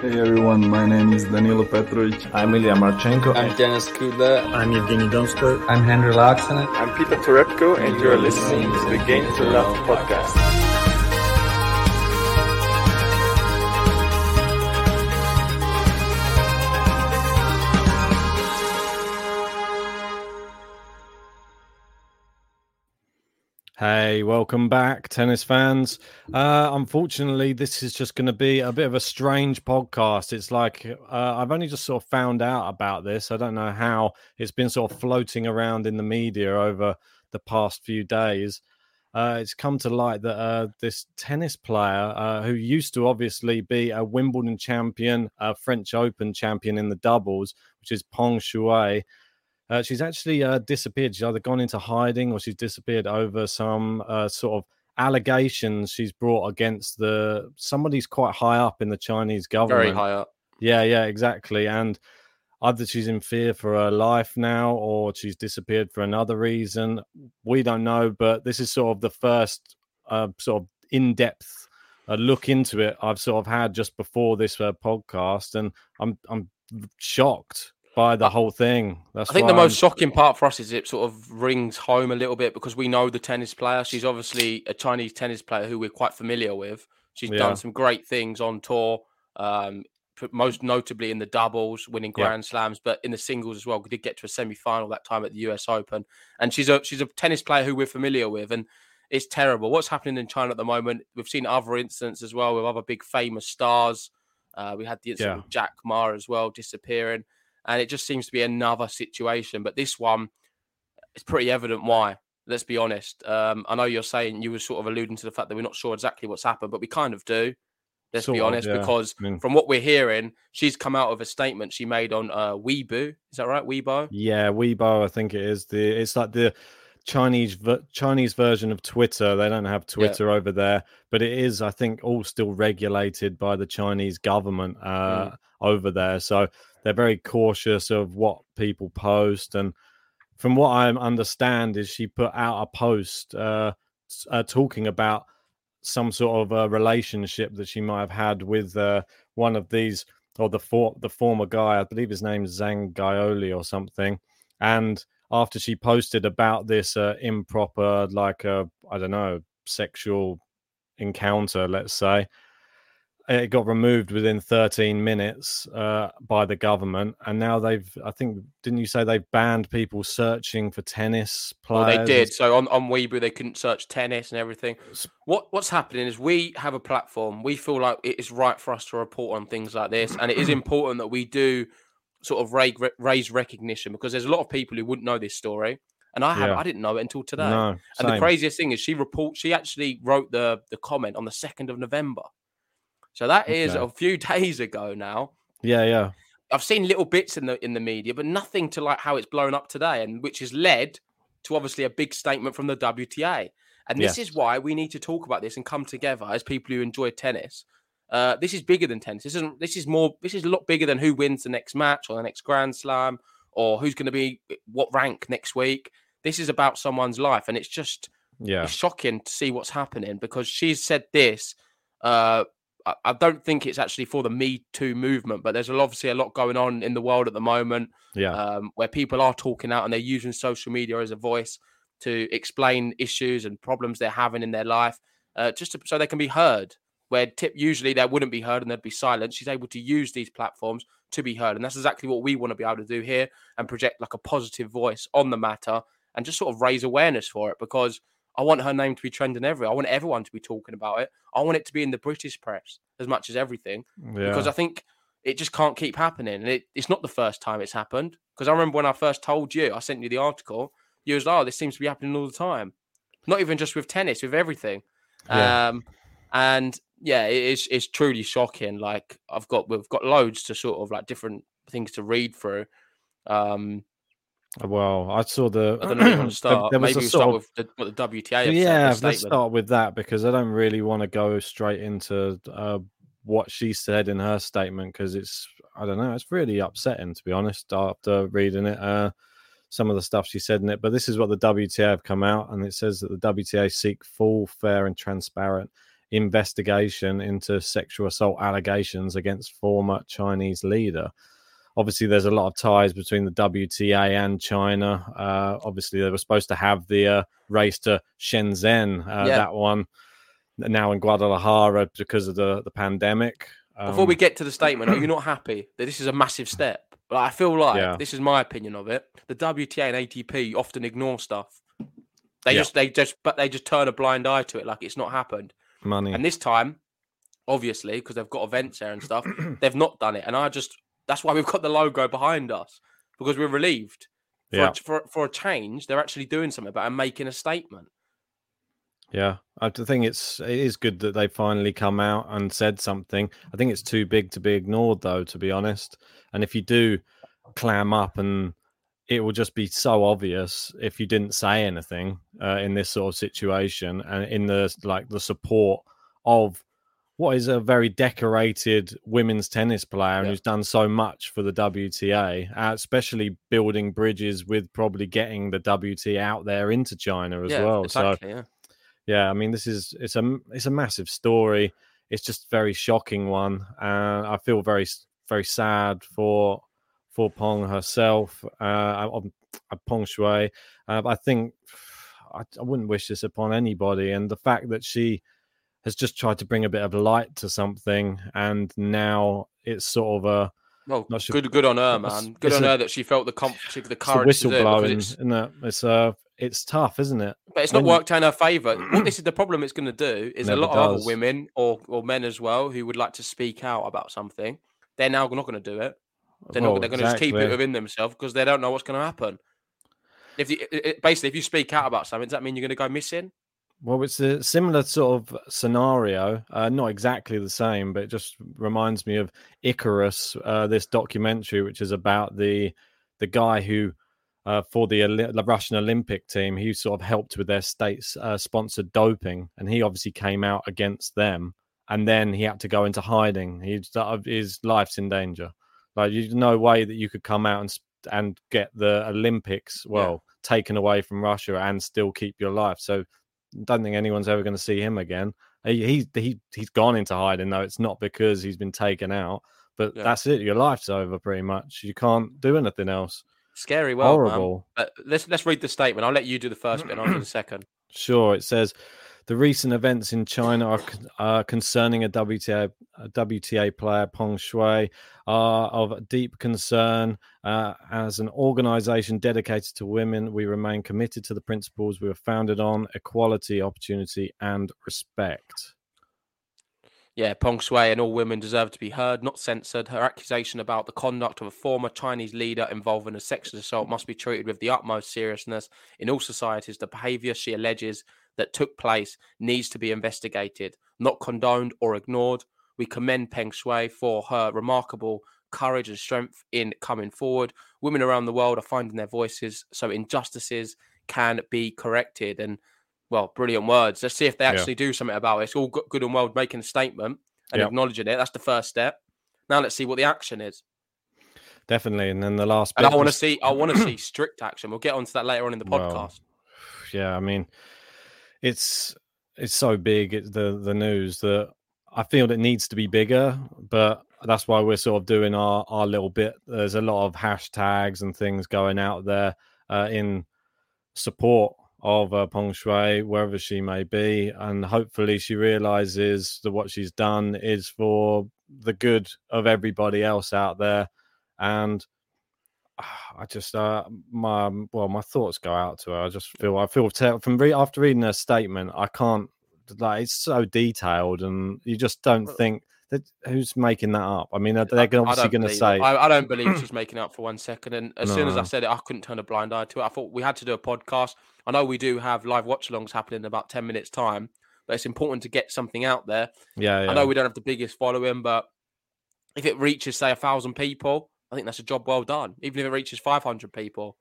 Hey everyone, my name is Danilo Petrovic. I'm Ilya Marchenko. I'm Denis Kudla. I'm Evgeny Donskoy. I'm Henry Laaksonen. I'm Peter Torebko, and you're listening to the Game to Love podcast. Hey, welcome back, tennis fans. Uh, unfortunately, this is just going to be a bit of a strange podcast. It's like uh, I've only just sort of found out about this. I don't know how it's been sort of floating around in the media over the past few days. Uh, it's come to light that uh, this tennis player, uh, who used to obviously be a Wimbledon champion, a French Open champion in the doubles, which is Peng Shuai, uh, she's actually uh, disappeared. She's either gone into hiding or she's disappeared over some uh, sort of allegations she's brought against the somebody's quite high up in the Chinese government. Very high up. Yeah, yeah, exactly. And either she's in fear for her life now or she's disappeared for another reason. We don't know, but this is sort of the first uh, sort of in depth uh, look into it I've sort of had just before this uh, podcast, and I'm I'm shocked by the whole thing. That's I think the most I'm... shocking part for us is it sort of rings home a little bit because we know the tennis player. She's obviously a Chinese tennis player who we're quite familiar with. She's yeah. done some great things on tour, um, most notably in the doubles, winning Grand yeah. Slams, but in the singles as well. We did get to a semi final that time at the US Open. And she's a she's a tennis player who we're familiar with. And it's terrible. What's happening in China at the moment? We've seen other incidents as well with other big famous stars. Uh, we had the incident yeah. with Jack Ma as well disappearing and it just seems to be another situation. But this one, it's pretty evident why. Let's be honest. Um, I know you're saying you were sort of alluding to the fact that we're not sure exactly what's happened, but we kind of do. Let's sort be honest, of, yeah. because I mean, from what we're hearing, she's come out of a statement she made on uh, Weibo. Is that right, Weibo? Yeah, Weibo. I think it is the. It's like the Chinese Chinese version of Twitter. They don't have Twitter yeah. over there, but it is, I think, all still regulated by the Chinese government uh, mm. over there. So they're very cautious of what people post. And from what i understand is she put out a post uh, uh, talking about some sort of a relationship that she might have had with uh, one of these or the for, the former guy. I believe his name is zhang gaoli or something. And after she posted about this uh, improper like a uh, i don't know sexual encounter let's say it got removed within 13 minutes uh, by the government, and now they've. I think didn't you say they've banned people searching for tennis players? Well, they did. So on on Weibo, they couldn't search tennis and everything. What what's happening is we have a platform. We feel like it is right for us to report on things like this, and it is important that we do sort of raise, raise recognition because there's a lot of people who wouldn't know this story. And I have, yeah. I didn't know it until today. No, and the craziest thing is she report she actually wrote the the comment on the second of November. So that okay. is a few days ago now. Yeah, yeah. I've seen little bits in the in the media, but nothing to like how it's blown up today, and which has led to obviously a big statement from the WTA. And this is why we need to talk about this and come together as people who enjoy tennis. Uh, this is bigger than tennis. This isn't. This is more. This is a lot bigger than who wins the next match or the next Grand Slam or who's going to be what rank next week. This is about someone's life, and it's just Yeah. it's shocking to see what's happening because she's said this. Uh, I, don't think it's actually for the Me Too movement, but there's obviously a lot going on in the world at the moment Yeah. um, where people are talking out and they're using social media as a voice to explain issues and problems they're having in their life, uh, just to, so they can be heard. Where tip usually they wouldn't be heard and they'd be silent. She's able to use these platforms to be heard, and that's exactly what we want to be able to do here and project like a positive voice on the matter and just sort of raise awareness for it because I want her name to be trending everywhere. I want everyone to be talking about it. I want it to be in the British press as much as everything because I think it just can't keep happening. And it, it's not the first time it's happened. Because I remember when I first told you, I sent you the article, you was like, oh, this seems to be happening all the time. Not even just with tennis, with everything. Yeah. Um, and yeah, it is it's truly shocking. Like I've got we've got loads to sort of like different things to read through. Um, Well, I saw the. I don't know want to start. there Maybe a we'll sort start of- with the, what the WTA yeah, let's start with that because I don't really want to go straight into uh, what she said in her statement because it's I don't know, it's really upsetting to be honest after reading it. Uh, some of the stuff she said in it, but this is what the WTA have come out and it says that the WTA seek full, fair, and transparent investigation into sexual assault allegations against former Chinese leader obviously there's a lot of ties between the WTA and China. Uh, obviously, they were supposed to have the uh, race to Shenzhen, uh, Yeah. that one now in Guadalajara because of the, the pandemic. Before we Um, get to the statement, are you not happy that this is a massive step? Like, I feel like Yeah. this is my opinion of it. The WTA and ATP often ignore stuff. They Yeah. just they just but they just turn a blind eye to it like it's not happened. money, And this time, obviously, because they've got events there and stuff, they've not done it. And I just that's why we've got the logo behind us because we're relieved. For, Yeah. a, for for a change, they're actually doing something about it and making a statement. yeah, I think it's it is good that they finally come out and said something. I think it's too big to be ignored, though, to be honest. And if you do clam up and it will just be so obvious if you didn't say anything uh, in this sort of situation and in the like the support of what is a very decorated women's tennis player and Yeah. who's done so much for the WTA, uh, especially building bridges with probably getting the WTA out there into China as yeah, well. exactly. So yeah. yeah, I mean, this is it's a it's a massive story. It's just a very shocking one, and I feel very very sad for for Pong herself. Uh, Pong Shui. Uh, I think I, I wouldn't wish this upon anybody, and the fact that she has just tried to bring a bit of light to something, and now it's sort of a Well, not sure- good good on her, man. Good it's on her that she felt the comp- she, the it's courage whistle to do it it's- isn't it? It's uh, it's tough, isn't it? But it's not When worked out in her favour. what this is the problem it's going to do is a lot of other women or or men as well who would like to speak out about something. They're now not going to do it. They're Well, not. They're going to just keep it within themselves because they don't know what's going to happen. If you, it- basically, if you speak out about something, does that mean you're going to go missing? Well, it's a similar sort of scenario, uh, not exactly the same, but it just reminds me of Icarus, uh, this documentary, which is about the the guy who, uh, for the, Russian Olympic team, he sort of helped with their state's uh, sponsored doping, and he obviously came out against them, and then he had to go into hiding. He his life's in danger. Like, there's no way that you could come out and and get the Olympics well taken away from Russia and still keep your life. So don't think anyone's ever going to see him again. He, he he he's gone into hiding though. It's not because he's been taken out, but Yeah. that's it. Your life's over pretty much. You can't do anything else. Scary world, man. Horrible. But let's let's read the statement. I'll let you do the first bit, and I'll do the second. Sure, it says the recent events in China are, con- are concerning a WTA a WTA player Peng Shuai are of deep concern. Uh, as an organization dedicated to women, we remain committed to the principles we were founded on: equality, opportunity, and respect. Yeah, Peng Shuai and all women deserve to be heard, not censored. Her accusation about the conduct of a former Chinese leader involving a sexual assault must be treated with the utmost seriousness. In all societies, the behaviour she alleges that took place needs to be investigated, not condoned or ignored. We commend Peng Shuai for her remarkable courage and strength in coming forward. Women around the world are finding their voices so injustices can be corrected. And well, brilliant words. Let's see if they actually yeah. do something about it. It's all good and well making a statement and yep. acknowledging it. That's the first step. Now let's see what the action is. Definitely, and then the last. And I want to see. I want to see strict action. We'll get onto that later on in the podcast. Well, yeah, I mean, it's it's so big. It's the the news that I feel it needs to be bigger, but that's why we're sort of doing our our little bit. There's a lot of hashtags and things going out there uh, in support of uh, Shuai, wherever she may be, and hopefully she realizes that what she's done is for the good of everybody else out there. And I just, uh, my well, my thoughts go out to her. I just feel, I feel from re- after reading her statement, I can't like it's so detailed, and you just don't think that who's making that up. I mean, they're obviously going to say. I, I, don't believe she's making it up for one second. And as no. soon as I said it, I couldn't turn a blind eye to it. I thought we had to do a podcast. I know we do have live watch-alongs happening in about ten minutes time, but it's important to get something out there. Yeah, yeah. I know we don't have the biggest following, but if it reaches say a thousand people, I think that's a job well done. Even if it reaches five hundred people,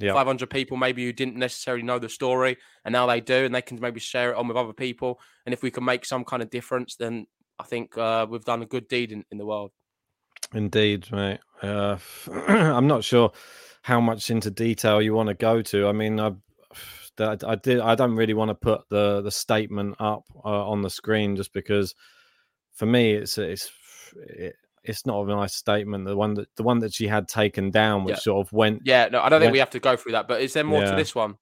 yeah. 500 people maybe who didn't necessarily know the story and now they do and they can maybe share it on with other people and if we can make some kind of difference then i think uh, we've done a good deed in, in the world indeed mate uh, i'm not sure how much into detail you want to go to i mean i I did. I don't really want to put the the statement up uh, on the screen just because, for me, it's it's it, it's not a nice statement. The one that the one that she had taken down, which yeah. sort of went. Yeah, no, I don't went, think we have to go through that. But is there more yeah. to this one?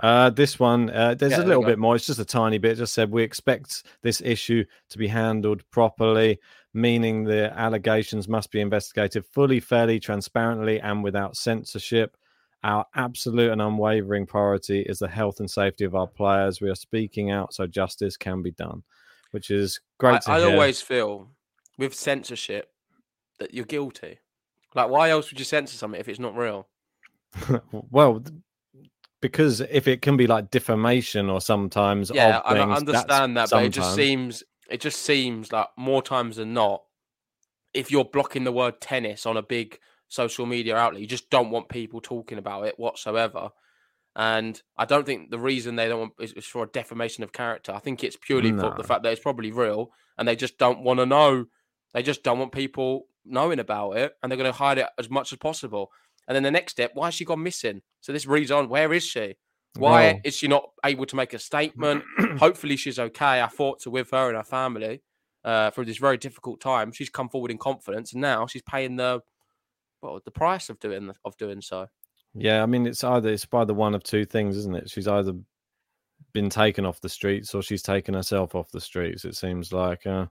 Uh, this one, uh, there's yeah, a little bit more. It's just a tiny bit. It just said we expect this issue to be handled properly, meaning the allegations must be investigated fully, fairly, transparently, and without censorship. Our absolute and unwavering priority is the health and safety of our players. We are speaking out so justice can be done, which is great. I, I always feel with censorship, that you're guilty. Like, why else would you censor something if it's not real? well, because if it can be like defamation or sometimes, yeah, I understand that, but it just seems it just seems like more times than not, if you're blocking the word tennis on a big social media outlet, you just don't want people talking about it whatsoever. And I don't think the reason they don't want is, is for a defamation of character. I think it's purely no. for the fact that it's probably real, and they just don't want to know. They just don't want people knowing about it and they're going to hide it as much as possible. And then the next step, why has she gone missing? So this reads on, where is she? Why is she not able to make a statement? Hopefully she's okay. Our thoughts are with her and her family uh, through this very difficult time. She's come forward in confidence and now she's paying the well, the price of doing of doing so. Yeah, I mean it's either it's by the one of two things, isn't it? She's either been taken off the streets or she's taken herself off the streets. It seems like. Uh,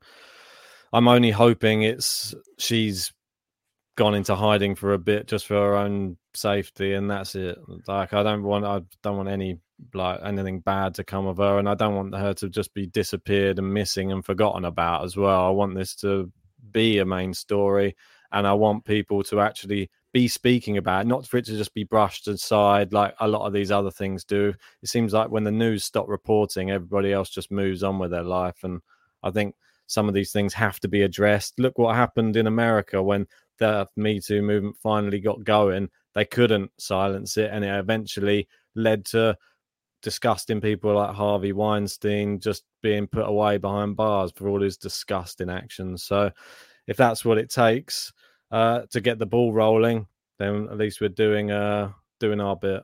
I'm only hoping it's she's gone into hiding for a bit just for her own safety, and that's it. Like I don't want I don't want any like anything bad to come of her, and I don't want her to just be disappeared and missing and forgotten about as well. I want this to be a main story, and I want people to actually be speaking about it, not for it to just be brushed aside like a lot of these other things do. It seems like when the news stop reporting, everybody else just moves on with their life, and I think some of these things have to be addressed. Look what happened in America when the Me Too movement finally got going. They couldn't silence it, and it eventually led to disgusting people like Harvey Weinstein just being put away behind bars for all his disgusting actions. So, if that's what it takes uh, to get the ball rolling, then at least we're doing uh, doing our bit.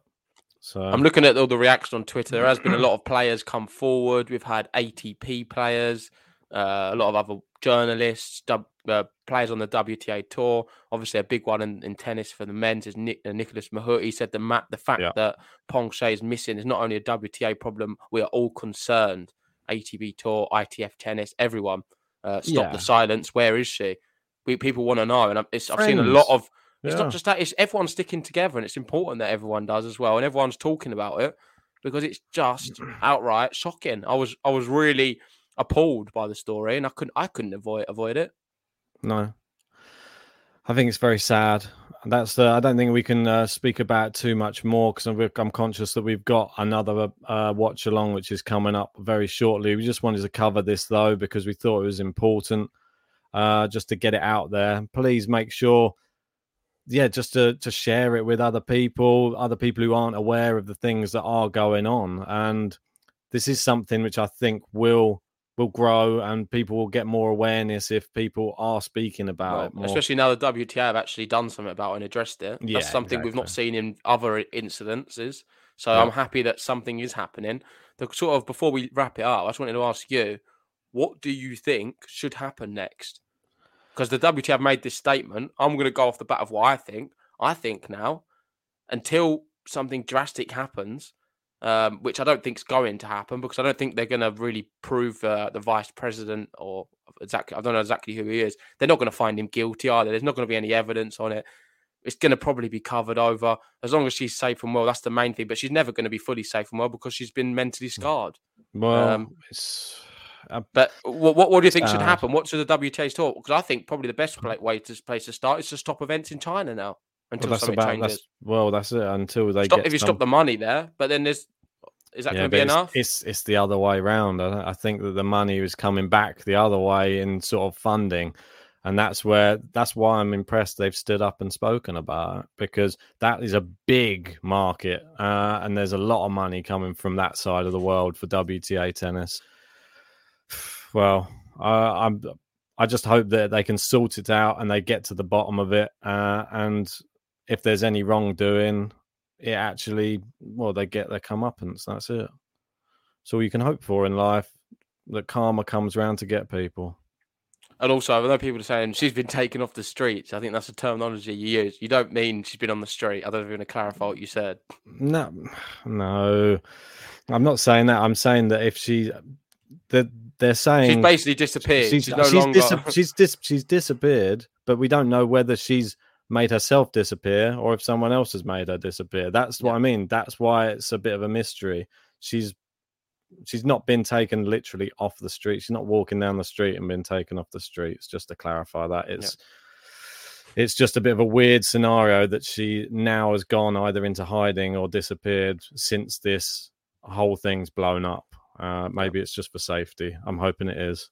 So I'm looking at all the reaction on Twitter. There has been a lot of players come forward. We've had ATP players uh, a lot of other journalists, uh, players on the WTA tour. Obviously, a big one in, in tennis for the men's is Nick, uh, Nicolas Mahut. He said the mat, the fact yeah. that Peng Shuai is missing is not only a WTA problem. We are all concerned. ATP tour, ITF tennis, everyone, uh, stop yeah. the silence. Where is she? We people want to know, and I've seen a lot of. It's yeah. not just that; it's everyone sticking together, and it's important that everyone does as well, and everyone's talking about it because it's just outright shocking. I was, I was really appalled by the story, and I couldn't I couldn't avoid avoid it. No, I think it's very sad. That's the. I don't think we can uh, speak about too much more because I'm, I'm, conscious that we've got another uh, watch along which is coming up very shortly. We just wanted to cover this though because we thought it was important uh, just to get it out there. Please make sure, yeah, just to to share it with other people, other people who aren't aware of the things that are going on and this is something which I think will will grow and people will get more awareness if people are speaking about Well, it more. especially now the WTA have actually done something about it and addressed it. Yeah, That's something we've not seen in other incidences. So Yeah. I'm happy that something is happening. The sort of before we wrap it up, I just wanted to ask you, what do you think should happen next? Because the WTA have made this statement. I'm going to go off the bat of what I think. I think now, until something drastic happens, um, which I don't think is going to happen because I don't think they're going to really prove uh, the vice president or exactly, I don't know exactly who he is. They're not going to find him guilty either. There's not going to be any evidence on it. It's going to probably be covered over as long as she's safe and well. That's the main thing. But she's never going to be fully safe and well because she's been mentally scarred. well, um, it's uh, But what, what, what do you think should happen? What should the WTA's talk? Because I think probably the best pla- way to place to start is to stop events in China now until well, that's something about changes. that's well, that's it until they Stop, if you stop the money there, but then there's is that Yeah, going to be enough? It's, it's the other way round. I, I think that the money is coming back the other way in sort of funding, and that's where that's why I'm impressed they've stood up and spoken about it because that is a big market, uh, and there's a lot of money coming from that side of the world for WTA tennis. Well, uh, I'm. I just hope that they can sort it out and they get to the bottom of it. Uh, and if there's any wrongdoing, it actually well they get their comeuppance. That's it. All you can hope for in life. That karma comes round to get people. And also, I know people are saying she's been taken off the streets. I think that's the terminology you use. You don't mean she's been on the street. I don't you're going to clarify what you said. No, no, I'm not saying that. I'm saying that if she, that they're saying She's basically disappeared. She's, no she's, longer. dis- she's dis- she's disappeared, but we don't know whether she's made herself disappear or if someone else has made her disappear. That's what I mean. That's why it's a bit of a mystery. She's she's not been taken literally off the street. She's not walking down the street and been taken off the streets. Just to clarify that it's it's just a bit of a weird scenario that she now has gone either into hiding or disappeared since this whole thing's blown up. Uh, maybe it's just for safety. I'm hoping it is.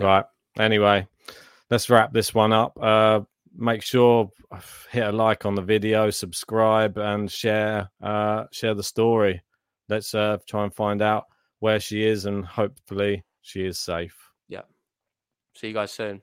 Right. Anyway, let's wrap this one up. Uh, make sure hit a like on the video, subscribe, and share uh, share the story. Let's uh, try and find out where she is, and hopefully she is safe. Yeah. See you guys soon.